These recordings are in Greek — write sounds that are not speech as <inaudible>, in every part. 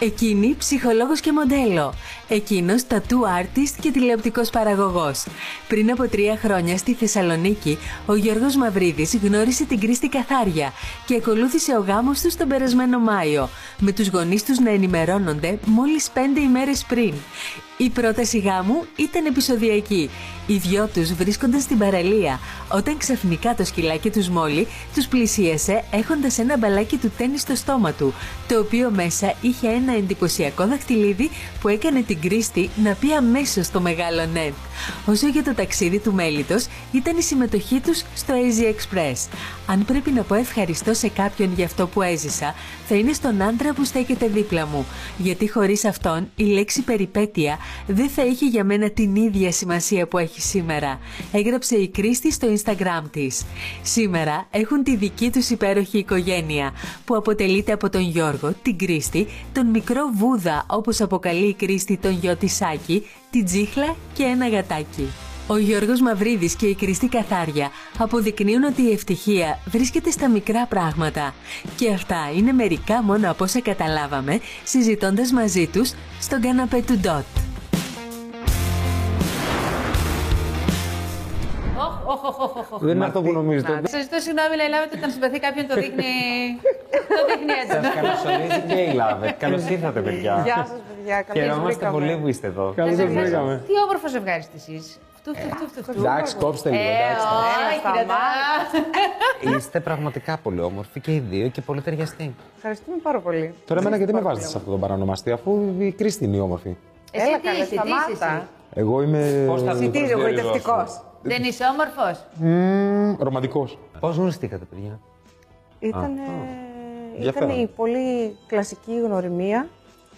Εκείνη ψυχολόγος και μοντέλο. Εκείνος tattoo artist και τηλεοπτικός παραγωγός. Πριν από τρία χρόνια στη Θεσσαλονίκη, ο Γιώργος Μαυρίδης γνώρισε την Κρίστη Καθάρια και ακολούθησε ο γάμος τους τον περασμένο Μάιο, με τους γονείς τους να ενημερώνονται μόλις πέντε ημέρες πριν. Η πρόταση γάμου ήταν επεισοδιακή. Οι δυο τους βρίσκονταν στην παραλία, όταν ξαφνικά το σκυλάκι τους Μόλι τους πλησίασε έχοντας ένα μπαλάκι του τέννη στο στόμα του, το οποίο μέσα είχε ένα εντυπωσιακό δαχτυλίδι που έκανε την Κρίστη να πει αμέσως το μεγάλο ναι. Όσο για το ταξίδι του μέλητος, ήταν η συμμετοχή τους στο Easy Express. Αν πρέπει να πω ευχαριστώ σε κάποιον για αυτό που έζησα, θα είναι στον άντρα που στέκεται δίπλα μου. Γιατί χωρίς αυτόν η λέξη περιπέτεια δεν θα είχε για μένα την ίδια σημασία που έχει σήμερα. Έγραψε η Κρίστη στο Instagram της. Σήμερα έχουν τη δική τους υπέροχη οικογένεια, που αποτελείται από τον Γιώργο, την Κρίστη, τον μικρό Βούδα όπως αποκαλεί η Κρίστη τον γιο της Σάκη, την Τζίχλα και ένα γατάκι. Ο Γιώργος Μαυρίδης και η Κριστή Καθάρια αποδεικνύουν ότι η ευτυχία βρίσκεται στα μικρά πράγματα. Και αυτά είναι μερικά μόνο από όσα καταλάβαμε συζητώντας μαζί τους στον καναπέ του Ντότ. Δεν είναι αυτό που νομίζετε. Σας ζητώ συγγνώμη, αλλά η Λάβετ όταν συμπαθεί κάποιον το δείχνει. το δείχνει Σας έντονα. καλωσορίζει και η Λάβετ. Καλώς ήρθατε, παιδιά. Γεια σας, παιδιά. Καλώς Χαιρόμαστε πολύ που είστε εδώ. Καλώς Να σας σας βρήκαμε. Τι όμορφο ζευγάρι είστε εσείς. Φτου, φτου, φτου, φτου, φτου. Εντάξει, κόψτε λίγο. Ε, εντάξει. όχι, ρε, σταμάτα. Είστε πραγματικά πολύ όμορφοι και οι δύο και πολύ ταιριαστοί. Ευχαριστούμε πάρα πολύ. Τώρα, εμένα γιατί με βάζετε σε αυτό το παρανομαστή, αφού η Κρίστη είναι η όμορφη. Εσύ Έλα, τι καλέ, είσαι, τι είσαι σταμάτα. εσύ; Εγώ είμαι. Πώς θα Συντήρη, προσδιορίζω εγωιτευτικός. αυτό. Δεν είσαι όμορφος. Ρομαντικός. Πώς γνωριστήκατε, παιδιά; Ήταν, Ενδιαφέρον. ήταν η πολύ κλασική γνωριμία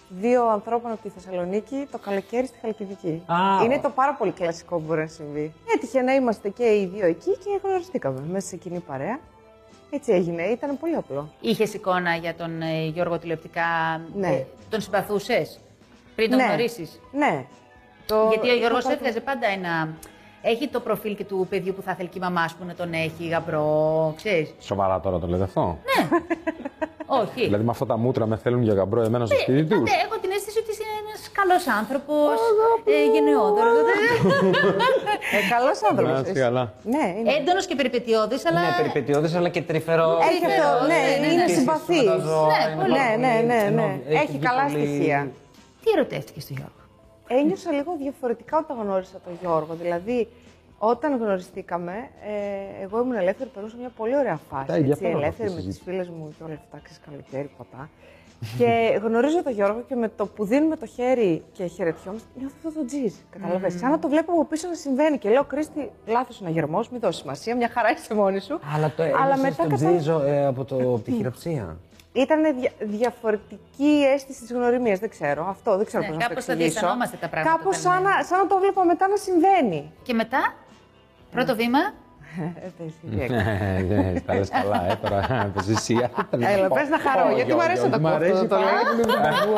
δύο ανθρώπων από τη Θεσσαλονίκη το καλοκαίρι στη Χαλκιδική. Α. Είναι το πάρα πολύ κλασικό που μπορεί να συμβεί. Έτυχε να είμαστε και οι δύο εκεί και γνωριστήκαμε μέσα σε κοινή παρέα. Έτσι έγινε, ήταν πολύ απλό. Είχες εικόνα για τον ε, Γιώργο τηλεοπτικά. Ναι. ε, Τον συμπαθούσες πριν τον Ναι. γνωρίσεις; Ναι. Το- Γιατί ο Γιώργος το πρώτο- έβγαζε πάντα ένα. Έχει το προφίλ και του παιδιού που θα θέλει και η μαμά σου που να τον έχει, γαμπρό, ξέρεις. Σοβαρά τώρα το λέτε αυτό; <laughs> Όχι. Δηλαδή με αυτά τα μούτρα με θέλουν για γαμπρό εμένα στο σπίτι του. Ναι, έχω την αίσθηση ότι είσαι ένας καλός άνθρωπος, ε, γενναιόδωρος. Ε, Καλός άνθρωπος. Να είστε καλά. Ναι, είναι. Έντονος και περιπετειώδης, αλλά. Ναι, περιπετειώδης αλλά και τρυφερός. Έχει αυτό, ναι, ναι, ναι, είναι ναι. συμπαθής. Ναι, πολύ. Ναι, ναι, ναι, ναι. Ενώ Έχει βγει καλά πολύ- στοιχεία. Τι ερωτεύτηκες στο Γιώργο; Ένιωσα λίγο διαφορετικά όταν γνώρισα τον Γιώργο. Δηλαδή, όταν γνωριστήκαμε, ε, εγώ ήμουν ελεύθερη, περνούσα μια πολύ ωραία φάση. Τα Έτσι, ενδιαφέρον ελεύθερη αυτή η με τις συζήτηση. φίλες μου και όλα αυτά, ξέρεις καλοκαίρι, ποτά. και γνωρίζω τον Γιώργο και με το που δίνουμε το χέρι και χαιρετιόμαστε, νιώθω αυτό το τζιζ. Καταλαβαίνεις. Σαν να το βλέπω από πίσω να συμβαίνει. Και λέω, Κρίστη, λάθος είναι αγερμό, μην δώσεις σημασία, μια χαρά είσαι μόνη σου. Αλλά το Αλλά ένιωσες μετά τον κατα- Τζίζο ε, από, το, από τη χειροψία; Ήταν δια, διαφορετική η αίσθηση της γνωριμίας. Δεν ξέρω. Αυτό δεν ξέρω Ναι, πώς να το κάπως τα εξηγήσω. διαισθανόμαστε τα πράγματα Κάπως όταν σαν, είναι. να, σαν να το βλέπω μετά να συμβαίνει. Και μετά, πρώτο βήμα. Ε, πες, τι έκανα. Ναι, τα λες καλά, ε, τώρα έπαιζε εσύ. Έλα, πες να χαρώ, Όχι, γιατί μου όχι, αρέσει να όχι, το μ' ακούω αυτό, αρέσει το πάρα λέω. πολύ να το ακούω.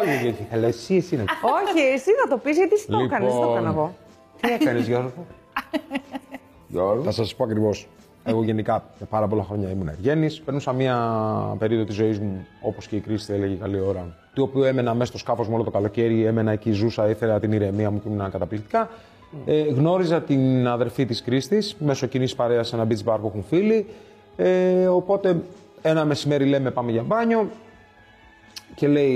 Όχι, γιατί θέλω εσύ, εσύ να <laughs> Όχι, εσύ να το πεις, γιατί εσύ το έκανες, δεν το Λοιπόν. έκανα εγώ. Τι έκανες, <laughs> Γιώργο; Θα σας πω ακριβώς. Εγώ γενικά για πάρα πολλά χρόνια ήμουν ευγέννη. Περνούσα μια περίοδο της ζωής μου, όπως και η κρίση έλεγε καλή ώρα. Του οποίου έμενα μέσα στο σκάφος μου όλο το καλοκαίρι, έμενα εκεί, ζούσα, ήθελα την ηρεμία μου και ήμουν καταπληκτικά. Ε, γνώριζα την αδερφή της Κρίστης μέσω κοινής παρέας σε ένα beach bar που έχουν φίλοι. Ε, οπότε ένα μεσημέρι λέμε πάμε για μπάνιο. Και λέει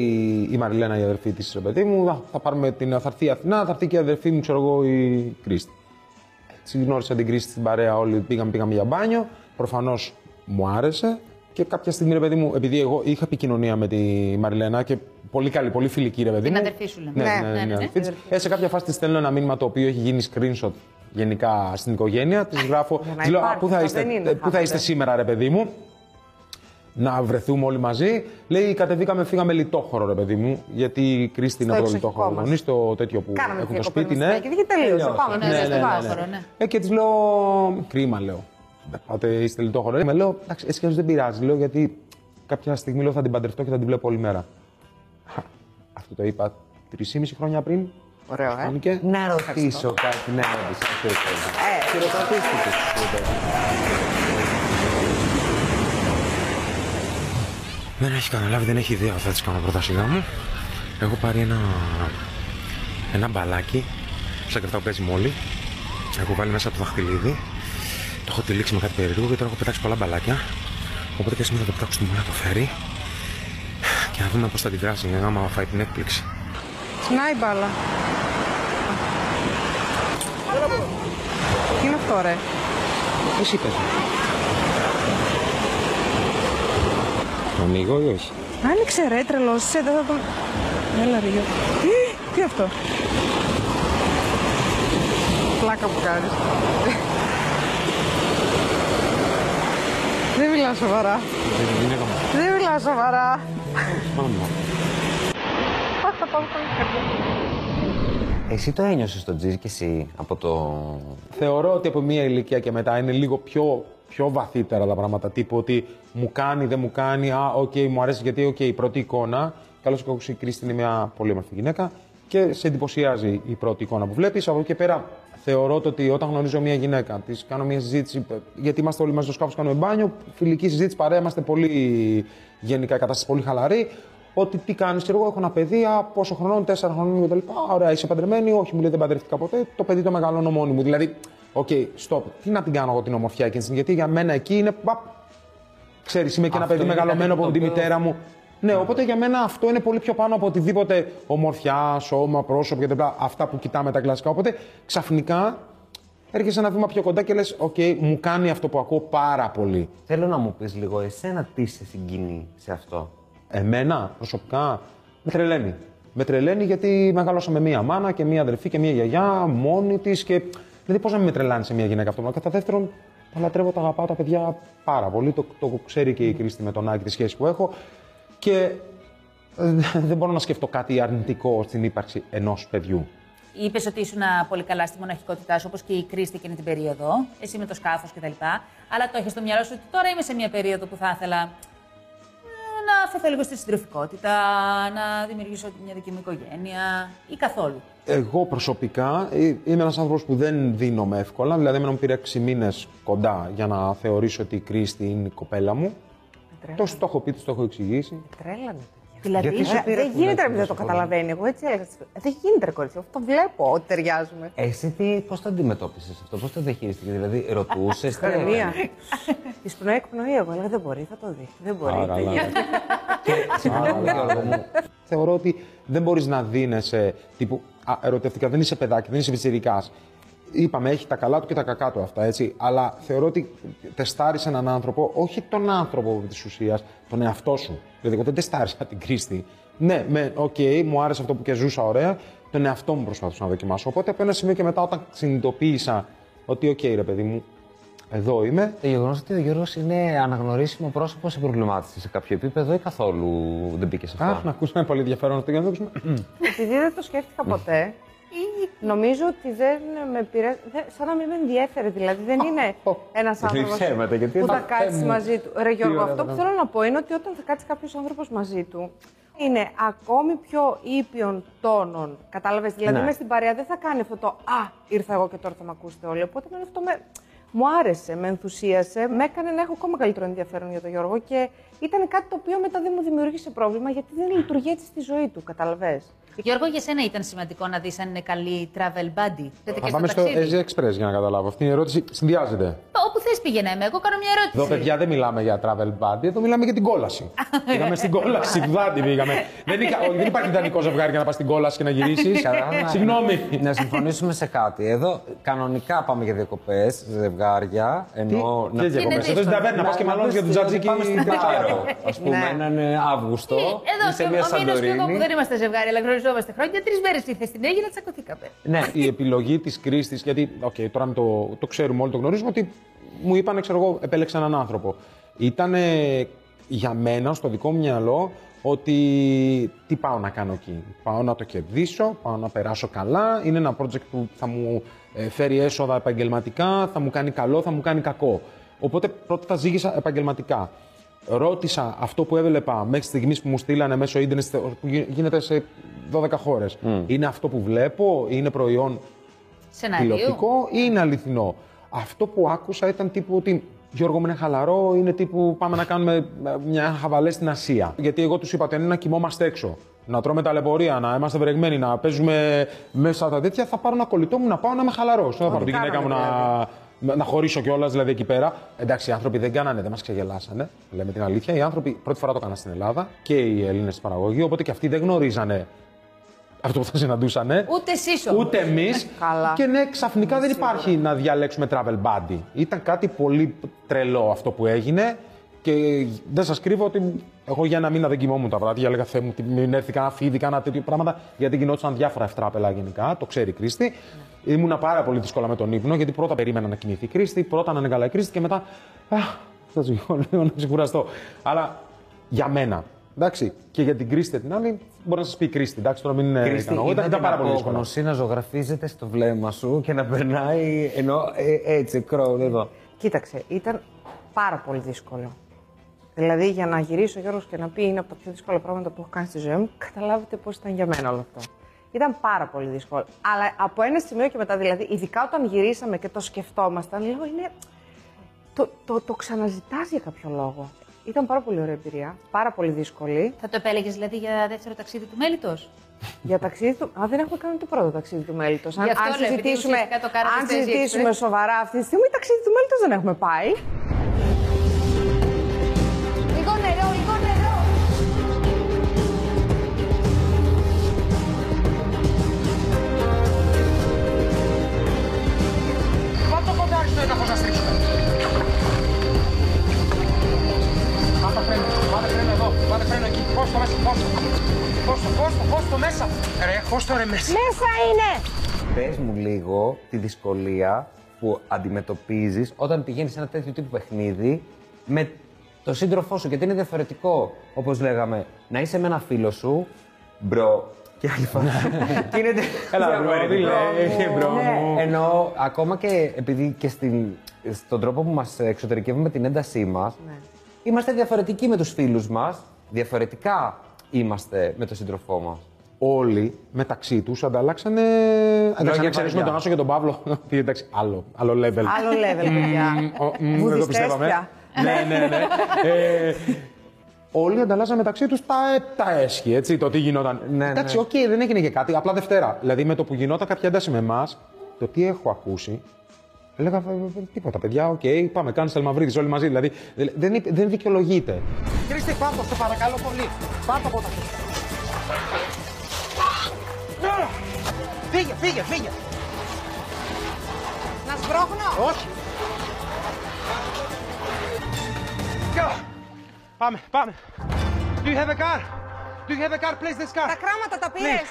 η Μαριλένα, η αδερφή της, ρε παιδί μου, θα, θα, πάρουμε την, θα έρθει η Αθηνά, θα έρθει και η αδερφή μου, ξέρω εγώ, η Κρίστη. Έτσι γνώρισα την Κρίστη στην παρέα, όλοι πήγαμε, πήγαμε για μπάνιο. Προφανώς μου άρεσε. Και κάποια στιγμή, ρε παιδί μου, επειδή εγώ είχα επικοινωνία με τη Μαριλένα και πολύ καλή, πολύ φιλική, ρε παιδί Την μου. αδερφή σου, λέμε. Ναι, Ναι, ναι, ναι, ναι, ναι, αδερφή της. Ε, σε κάποια φάση τη στέλνω ένα μήνυμα το οποίο έχει γίνει screenshot γενικά στην οικογένεια. Της γράφω. Για να της λέω, «Α, υπάρχει, πού θα, αυτό είστε, δεν είναι, ε, πού θα χάπατε». είστε σήμερα, ρε παιδί μου. Να βρεθούμε όλοι μαζί. Λέει, κατεβήκαμε, φύγαμε λιτόχωρο, ρε παιδί μου. Γιατί η Κρίστη είναι Στο από εξοχικό λιτόχωρο. μας. γονείς, το τέτοιο που Κάναμε έχουν μια το κοπέλα σπίτι, με ναι. στην και τελείωσε. Τελειώσε. Πάμε. Ναι, ναι, στο βάθρο, ναι. Ε, και της λέω, κρίμα λέω. «Δεν Πάτε, είστε λιτόχωρο. Ε, με λέω, εντάξει, έτσι κι αλλιώς δεν πειράζει, λέω, γιατί κάποια στιγμή λέω, θα την παντρευτώ και θα την βλέπω όλη μέρα. Χα, Αυτό το είπα 3,5 χρόνια πριν. Ωραίο, ε. Φάνηκε. Να ρωτήσω κάτι. Ναι, ρώτησε. αυτό ήθελα. Ε, Δεν έχει καταλάβει, δεν έχει ιδέα θα τη κάνω πρώτα σιγά μου. Έχω πάρει ένα, ένα μπαλάκι, σαν και αυτά που παίζει μόλι. Έχω βάλει μέσα το δαχτυλίδι. Το έχω τυλίξει με κάτι περίεργο και τώρα έχω πετάξει πολλά μπαλάκια. Οπότε και σήμερα θα το πετάξω στη μουλά το φέρει. Και να δούμε πώς θα αντιδράσει άμα φάει την έκπληξη. Συνάει μπάλα. Τι είναι αυτό, ρε; Εσύ πες μου. Το ανοίγω ή όχι; Άνοιξε ρε, τρελός είσαι, δεν θα τον... Έλα ρε, Γιώργο. Τι, τι αυτό; Πλάκα που κάνεις. Δεν μιλάω σοβαρά. Δεν είναι ακόμα. Δεν μιλάω σοβαρά. Πάμε. Αχ, θα πάω πολύ καρδιά. Εσύ το ένιωσες το τζιζ και εσύ από το. Θεωρώ ότι από μία ηλικία και μετά είναι λίγο πιο, πιο βαθύτερα τα πράγματα. Τύπου ότι μου κάνει, δεν μου κάνει. Α, οκ, μου αρέσει γιατί, οκ, η πρώτη εικόνα. Καλώς και η Κρίστη είναι μια πολύ όμορφη γυναίκα και σε εντυπωσιάζει η πρώτη εικόνα που βλέπεις. Από εκεί και πέρα θεωρώ το ότι όταν γνωρίζω μια γυναίκα, της κάνω μια συζήτηση, γιατί είμαστε όλοι μαζί στο σκάφος, κάνουμε μπάνιο, φιλική συζήτηση, παρέα, είμαστε πολύ γενικά η κατάσταση πολύ χαλαρή. Ότι τι κάνεις, και εγώ έχω ένα παιδί, α, πόσο χρονών, τέσσερα χρονών κτλ. Ωραία, είσαι παντρεμένη, όχι, μου λέει δεν παντρεύτηκα ποτέ, το παιδί το μεγαλώνω μόνη μου. Δηλαδή, OK, stop, τι να την κάνω εγώ την ομορφιά εκείνη, γιατί για μένα εκεί είναι. Παπ, ξέρεις, είμαι και ένα Αυτό παιδί είναι μεγαλωμένο κάτι από το τη οποίο- μητέρα μου. Ναι, οπότε για μένα αυτό είναι πολύ πιο πάνω από οτιδήποτε ομορφιά, σώμα, πρόσωπο κτλ. Αυτά που κοιτάμε τα κλασικά. Οπότε ξαφνικά έρχεσαι ένα βήμα πιο κοντά και λες: Οκ, μου κάνει αυτό που ακούω πάρα πολύ. Θέλω να μου πεις λίγο, εσένα τι σε συγκινεί σε αυτό; Εμένα προσωπικά με τρελαίνει. Με τρελαίνει γιατί μεγάλωσα με μία μάνα και μία αδερφή και μία γιαγιά μόνη της. Και... Δηλαδή, πώς να μην με τρελάνει σε μία γυναίκα αυτό. Κατά δεύτερον, τα λατρεύω, τα αγαπάω τα παιδιά πάρα πολύ. Το, το ξέρει και η Κρίστη με τον Άκη τη σχέση που έχω. Και ε, δεν μπορώ να σκεφτώ κάτι αρνητικό στην ύπαρξη ενός παιδιού. Είπες ότι ήσουν πολύ καλά στη μοναχικότητά σου, όπως και η Κρίστη εκείνη την περίοδο. Εσύ με το σκάφος κτλ. Αλλά το έχεις στο μυαλό σου ότι τώρα είμαι σε μια περίοδο που θα ήθελα ε, να φεθώ λίγο στη συντροφικότητα, να δημιουργήσω μια δική μου οικογένεια ή καθόλου. Εγώ προσωπικά ε, είμαι ένας άνθρωπος που δεν δίνομαι εύκολα. Δηλαδή, εμένα μου πήρε 6 μήνες κοντά για να θεωρήσω ότι η Κρίστη είναι η κοπέλα μου. Το, το έχω πει, της το έχω εξηγήσει. Τρέλανε, παιδιά. Δηλαδή, Γιατί σου Ε, πήρε δεν που γίνεται λέτε να δεν το τόσο καταλαβαίνει. Εγώ έτσι έλεγα. Ε, Δεν γίνεται, ρε κορίτσι. Αυτό το βλέπω ότι ταιριάζουμε. Εσύ τι, πώς το αντιμετώπισες αυτό, πώς το διαχειρίστηκε, δηλαδή ρωτούσες. Χαρεμία. Τη πνοή εκπνοή, εγώ έλεγα δεν μπορεί, θα το δει. Δεν μπορεί. Άρα, δεν αλλά- γίνεται. Και συμφωνώ με τον Γιώργο μου. Θεωρώ ότι δεν μπορείς να δίνεσαι τύπου α, ερωτεύτηκα, δεν είσαι παιδάκι, δεν είσαι πιτσιρικάς. Είπαμε, έχει τα καλά του και τα κακά του αυτά, έτσι. Αλλά θεωρώ ότι τεστάρεις έναν άνθρωπο, όχι τον άνθρωπο της ουσίας, τον εαυτό σου. Δηλαδή, εγώ δεν τεστάρισα την Κρίστη. Ναι, με, οκ, μου άρεσε αυτό που και ζούσα ωραία, τον εαυτό μου προσπαθούσα να δοκιμάσω. Οπότε από ένα σημείο και μετά, όταν συνειδητοποίησα ότι, οκ, ρε παιδί μου, εδώ είμαι, Το γεγονός ότι ο Γιώργος είναι αναγνωρίσιμο πρόσωπος σε προβλημάτισε σε κάποιο επίπεδο ή καθόλου δεν μπήκε σε αυτό; Αχ, να ακούσουμε πολύ ενδιαφέρον αυτό για να το ακούσουμε. Επειδή δεν το σκέφτηκα ποτέ, νομίζω ότι δεν με πειράζει. δεν- Σαν να μην με ενδιέφερε. Δηλαδή δεν είναι ένας Δεν άνθρωπος ψέματα, γιατί που θα είναι- κάτσεις Ε, μαζί του. Ρε Γιώργο, ωραία αυτό θα που ήταν. θέλω να πω είναι ότι όταν θα κάτσει κάποιος άνθρωπος μαζί του, είναι ακόμη πιο ήπιον τόνων. Κατάλαβες; Δηλαδή Ναι. μες στην παρέα δεν θα κάνει αυτό το Α, ήρθα εγώ και τώρα θα με ακούσετε όλοι. Οπότε εμένα αυτό με, μου άρεσε, με ενθουσίασε, με έκανε να έχω ακόμα καλύτερο ενδιαφέρον για τον Γιώργο και ήταν κάτι το οποίο μετά δεν μου δημιούργησε πρόβλημα γιατί δεν λειτουργεί έτσι στη ζωή του. Καταλαβες. Γιώργο, για σένα ήταν σημαντικό να δεις αν είναι καλή travel buddy. Θέτε και Θα στο πάμε στο ταξίδι. Easy Express για να καταλάβω. Αυτή η ερώτηση συνδυάζεται. Όπου θες πηγαίναμε. Εγώ κάνω μια ερώτηση. Εδώ, παιδιά, δεν μιλάμε για travel buddy, εδώ μιλάμε για την κόλαση. πήγαμε στην κόλαση του Δάντη, πήγαμε. δεν, είχα- όχι, δεν υπάρχει ιδανικό ζευγάρι για να πας στην κόλαση και να γυρίσεις. Καλά. Συγγνώμη. Να συμφωνήσουμε σε κάτι. Εδώ κανονικά πάμε για διακοπές, ζευγάρια. Ενώ Τι; διακοπές; Είναι Εδώ στην ταβέρνα πας και μαλώνεις για τον τζατζίκι. Πάμε στην Πάρο. Α πούμε, Ναι. έναν ε, Αύγουστο. Ε, Εδώ ή σε και μια ο Μήνο και εγώ που Σαντορίνη. δεν είμαστε ζευγάρι, αλλά γνωριζόμαστε χρόνια. Τρεις μέρες ήρθε στην Αίγυπτο, τσακωθήκαμε. Ναι, η επιλογή της Κρίστης, γιατί οκ, τώρα με το, το ξέρουμε όλοι, το γνωρίζουμε, ότι μου είπαν, ξέρω εγώ, επέλεξα έναν άνθρωπο. Ήταν για μένα, στο δικό μου μυαλό, ότι τι πάω να κάνω εκεί. Πάω να το κερδίσω, πάω να περάσω καλά. Είναι ένα project που θα μου ε, φέρει έσοδα επαγγελματικά, θα μου κάνει καλό, θα μου κάνει κακό. Οπότε πρώτα τα ζύγισα επαγγελματικά. Ρώτησα αυτό που έβλεπα μέχρι στιγμής που μου στείλανε μέσω ίντερνετ, που γι- γίνεται σε 12 χώρες. Είναι αυτό που βλέπω, είναι προϊόν Σενάριο. τηλεοπτικό ή είναι αληθινό; Αυτό που άκουσα ήταν τύπου ότι Γιώργο μου είναι χαλαρό, είναι τύπου πάμε να κάνουμε ε, μια χαβαλέ στην Ασία. Γιατί εγώ τους είπα ότι αν είναι να κοιμόμαστε έξω, να τρώμε ταλαιπωρία, να είμαστε βρεγμένοι, να παίζουμε μέσα τα τέτοια, θα πάρω ένα κολλητό μου να πάω να είμαι χαλαρός. Δεν θα πάρω τη γυναίκα μου να, να, να χωρίσω κιόλας, δηλαδή εκεί πέρα. Εντάξει, οι άνθρωποι δεν κάνανε, δεν μας ξεγελάσανε. Λέμε την αλήθεια. Οι άνθρωποι πρώτη φορά το έκαναν στην Ελλάδα και οι Έλληνες παραγωγοί, οπότε και αυτοί δεν γνωρίζανε αυτό που θα συναντούσαν. Ούτε εσείς όμως. Ούτε εμείς. Καλά. Και ναι, ξαφνικά δεν υπάρχει να διαλέξουμε travel buddy. Ήταν κάτι πολύ τρελό αυτό που έγινε. Και δεν σας κρύβω ότι εγώ για ένα μήνα δεν κοιμόμουν τα βράδια. Έλεγα Θεέ μου, τι- μην έρθει κανένα φίδι, κανένα τέτοιο πράγματα. Γιατί γινόταν διάφορα ευτράπελα γενικά. Το ξέρει η Κρίστη. Ήμουνα πάρα πολύ δύσκολα με τον ύπνο. Γιατί πρώτα περίμενα να κοιμηθεί η Κρίστη, πρώτα να είναι καλά η Κρίστη και μετά. Α, θα σου <laughs> πω λίγο να ξεκουραστώ. Αλλά για μένα. Εντάξει, και για την Κρίστη την άλλη, μπορεί να σας πει η Κρίστη. Εντάξει, τώρα μην είναι Κρίστη, ικανό. Ήταν, είδα ήταν την πάρα πολύ δύσκολο. απόγνωση να ζωγραφίζεται στο βλέμμα σου και να περνάει ενώ ε, έτσι, κρόουν εδώ. Κοίταξε, ήταν πάρα πολύ δύσκολο. Δηλαδή, για να γυρίσει ο Γιώργος και να πει είναι από τα πιο δύσκολα πράγματα που έχω κάνει στη ζωή μου, καταλάβετε πώς ήταν για μένα όλο αυτό. Ήταν πάρα πολύ δύσκολο. Αλλά από ένα σημείο και μετά, δηλαδή, ειδικά όταν γυρίσαμε και το σκεφτόμασταν, λέω είναι. Το, το, το ξαναζητάς για κάποιο λόγο. Ήταν πάρα πολύ ωραία εμπειρία, πάρα πολύ δύσκολη. Θα το επέλεγες δηλαδή για δεύτερο ταξίδι του μέλητο. Για ταξίδι του. Α, δεν έχουμε κάνει το πρώτο ταξίδι του μέλητο. Αν, Γι' αυτό αν λέω, επειδή συζητήσουμε, ουσιαστικά το κάνατε αν στο Easy συζητήσουμε Express. σοβαρά αυτή τη στιγμή, ταξίδι του μέλητο δεν έχουμε πάει. Ρε, πώς το ρε μέσα. Μέσα είναι! Πες μου λίγο τη δυσκολία που αντιμετωπίζεις όταν πηγαίνεις σε ένα τέτοιο τύπου παιχνίδι με το σύντροφό σου. Γιατί είναι διαφορετικό, όπως λέγαμε, να είσαι με ένα φίλο σου, bro, και άλλη φορά. <laughs> Και είναι Έλα, bro, τι λέει, bro μου. Ναι, ενώ ακόμα και επειδή και στην, στον τρόπο που μας εξωτερικεύουμε την έντασή μας, είμαστε διαφορετικοί με τους φίλους μας, διαφορετικά είμαστε με τον σύντροφό μας. Όλοι μεταξύ τους ανταλλάξανε. Εντάξει, αν εξαιρέσουμε βαριά. τον Άσο και τον Παύλο. <laughs> ότι εντάξει, άλλο, άλλο level. Άλλο level, παιδιά. Ο, μ, δεν το Βουδιστές πιστεύαμε. πια. ναι, ναι, ναι. ε, όλοι ανταλλάσσαν μεταξύ τους τα, τα έσχη, έτσι, το τι γινόταν. Ναι, Εντάξει, ναι. οκ, δεν έγινε και κάτι. Απλά Δευτέρα. Δηλαδή με το που γινόταν κάποια ένταση με εμάς, το τι έχω ακούσει. Έλεγα «Ε, ε, τίποτα, παιδιά, οκ, πάμε, κάνεις Σελμαβρίδη όλοι μαζί. Δηλαδή δεν, δεν, δεν δικαιολογείται. Χρήστε, πάρτο, σε παρακαλώ πολύ. Πάρτο από τα Φύγε, φύγε, φύγε. Να σπρώχνω! Όχι. Πάμε, πάμε. Do you have a car? Do you have a car? Place this car. Τα κράματα τα πήρες!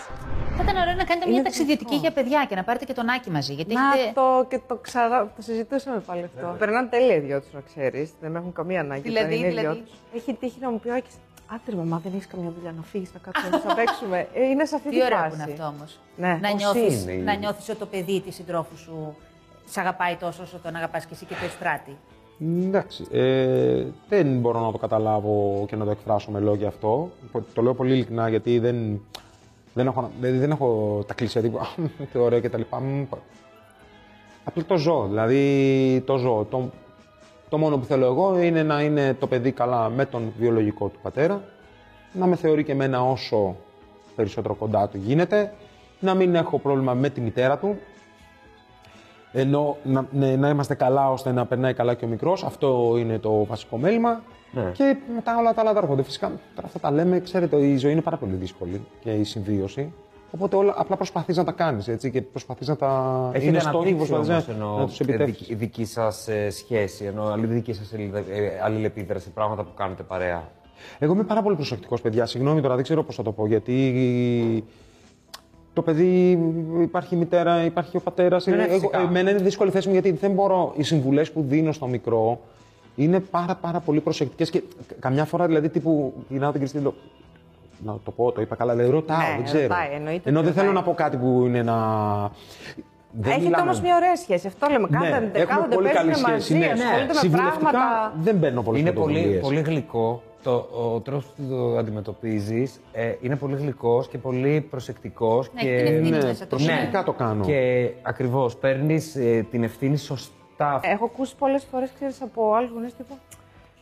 Θα ήταν ωραίο να κάνετε μια ταξιδιωτική για παιδιά και να πάρετε και τον Άκη μαζί. Γιατί Να έχετε... το και το ξανά. Το συζητούσαμε πάλι αυτό. Περνάνε τέλεια οι δυο τους, να ξέρεις. Δεν έχουν καμία ανάγκη. Δηλαδή, όταν είναι οι δηλαδή; δυο τους. Έχει τύχει να μου πει ο Άκης, Άντε, ρε, μαμά, δεν έχεις καμιά δουλειά να φύγεις, να κάτσουμε να παίξουμε. Ε, είναι σε αυτή Τι τη ωραίο φάση. που είναι αυτό όμως. Ναι. Να Πώς νιώθεις, είναι η- να νιώθεις ότι το παιδί της συντρόφου σου σε αγαπάει τόσο όσο τον αγαπάς και εσύ και το εστράτη. Εντάξει. Ε, δεν μπορώ να το καταλάβω και να το εκφράσω με λόγια αυτό. Το λέω πολύ ειλικρινά γιατί δεν, δεν, έχω, δηλαδή δεν έχω τα κλεισέ τύπου «Α, τι <laughs> ωραίο και τα λοιπά. Μ, πα- Απλά το ζω. Δηλαδή το ζω. Το, το μόνο που θέλω εγώ είναι να είναι το παιδί καλά με τον βιολογικό του πατέρα, να με θεωρεί και εμένα όσο περισσότερο κοντά του γίνεται, να μην έχω πρόβλημα με τη μητέρα του, ενώ να, ναι, να είμαστε καλά ώστε να περνάει καλά και ο μικρός. Αυτό είναι το βασικό μέλημα. Ναι. Και μετά όλα τα άλλα τα έρχονται. Φυσικά τώρα αυτά τα λέμε, ξέρετε, η ζωή είναι πάρα πολύ δύσκολη και η συμβίωση. Οπότε όλα, απλά προσπαθείς να τα κάνεις έτσι και προσπαθείς να τα. Έχετε είναι στόχοι που αναπτύξει προσπαθεί όμως να, ενώ να του επιτεύξει. δική, δική σας ε, σχέση, ενώ άλλη δική σας ελλη- ε, αλληλεπίδραση, πράγματα που κάνετε παρέα. Εγώ είμαι πάρα πολύ προσεκτικός, παιδιά. Συγγνώμη τώρα, δεν ξέρω πώς θα το πω. Γιατί το παιδί, υπάρχει η μητέρα, υπάρχει ο πατέρας. Ναι, ναι, φυσικά. εμένα είναι δύσκολη θέση μου γιατί δεν μπορώ. Οι συμβουλές που δίνω στο μικρό είναι πάρα, πάρα πολύ προσεκτικές και καμιά φορά δηλαδή τύπου γυρνάω την Κριστίνα. Να το πω, το είπα καλά, δηλαδή ρωτάω, Ναι, δεν ξέρω. ρωτάει, εννοείται Ενώ ότι δεν θέλω ρωτάει. να πω κάτι που είναι να. Δεν Έχετε μιλάμε- όμως μια ωραία σχέση. Αυτό λέμε. Ναι, Κάθονται, έχουμε κάθονται πολύ καλή παίζουν σχέση. μαζί, Ναι, ασχολούνται με Συμβουλευτικά πράγματα. δεν παίρνω πολλές είναι πολύ, πολύ γλυκό. Το, ο τρόπος που το αντιμετωπίζεις ε, είναι πολύ γλυκός και πολύ προσεκτικός. Ναι, και... την ευθύνη Ναι, μέσα του. προσεκτικά το κάνω. Και ακριβώς παίρνεις την ευθύνη σωσ- Τα... Έχω ακούσει πολλές φορές, ξέρεις, από άλλους γονείς τύπου.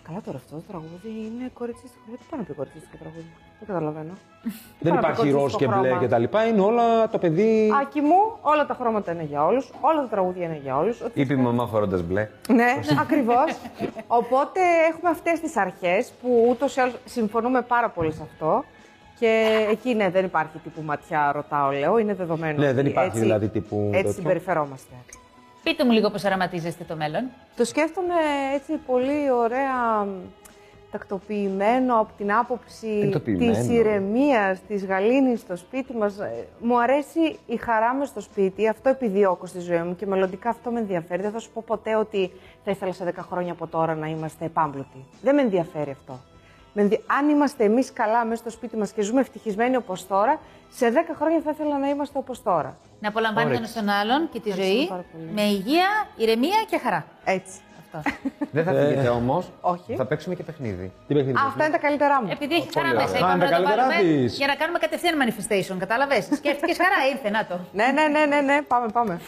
Καλά τώρα αυτό το τραγούδι είναι κοριτσίστικο. Γιατί πάει να πει κοριτσίστικο τραγούδι; Δεν καταλαβαίνω. <laughs> Δεν Πάει να πει υπάρχει ροζ και κοριτσίστικο μπλε χρώμα. και τα λοιπά. Είναι όλα το παιδί. Άκη μου, όλα τα χρώματα είναι για όλους, όλα τα τραγούδια είναι για όλους. Είπε η μαμά φορώντας μπλε. Ναι, ακριβώς. Οπότε έχουμε αυτές τις αρχές που ούτως ή άλλως συμφωνούμε πάρα πολύ σε αυτό. Και εκεί ναι, δεν υπάρχει τύπου ματιά, ρωτάω, λέω. Είναι δεδομένο. Ναι, ότι δεν υπάρχει έτσι- δηλαδή τύπου Έτσι τέτοιο. συμπεριφερόμαστε. Πείτε μου λίγο πώς οραματίζεστε το μέλλον. Το σκέφτομαι έτσι πολύ ωραία μ, τακτοποιημένο από την άποψη Τακτοποιημένο. της ηρεμίας, της γαλήνης στο σπίτι μας. Ε, Μου αρέσει η χαρά μες στο σπίτι, αυτό επιδιώκω στη ζωή μου και μελλοντικά αυτό με ενδιαφέρει. Δεν θα σου πω ποτέ ότι θα ήθελα σε 10 χρόνια από τώρα να είμαστε επάμπλουτοι. Δεν με ενδιαφέρει αυτό. Με ενδια- Αν είμαστε εμείς καλά μέσα στο σπίτι μας και ζούμε ευτυχισμένοι όπως τώρα, σε 10 χρόνια θα ήθελα να είμαστε όπως τώρα. Να απολαμβάνει τον Όρεξη. στον άλλον και τη Ευχαριστώ ζωή πάρα πολύ. με υγεία, ηρεμία και χαρά. Έτσι. Αυτό. Δεν θα φύγετε όμως. Όχι. Θα παίξουμε και παιχνίδι. Τι παιχνίδι. Α, Αυτά είναι τα καλύτερά μου. Επειδή έχει χαρά ωραία. μέσα, Α, είπαμε είναι να τα το καλύτερά βάλουμε της. για να κάνουμε κατευθείαν manifestation. Κατάλαβες; Σκέφτηκες χαρά, ήρθε, να το. Ναι, ναι, ναι, ναι, ναι, πάμε, πάμε.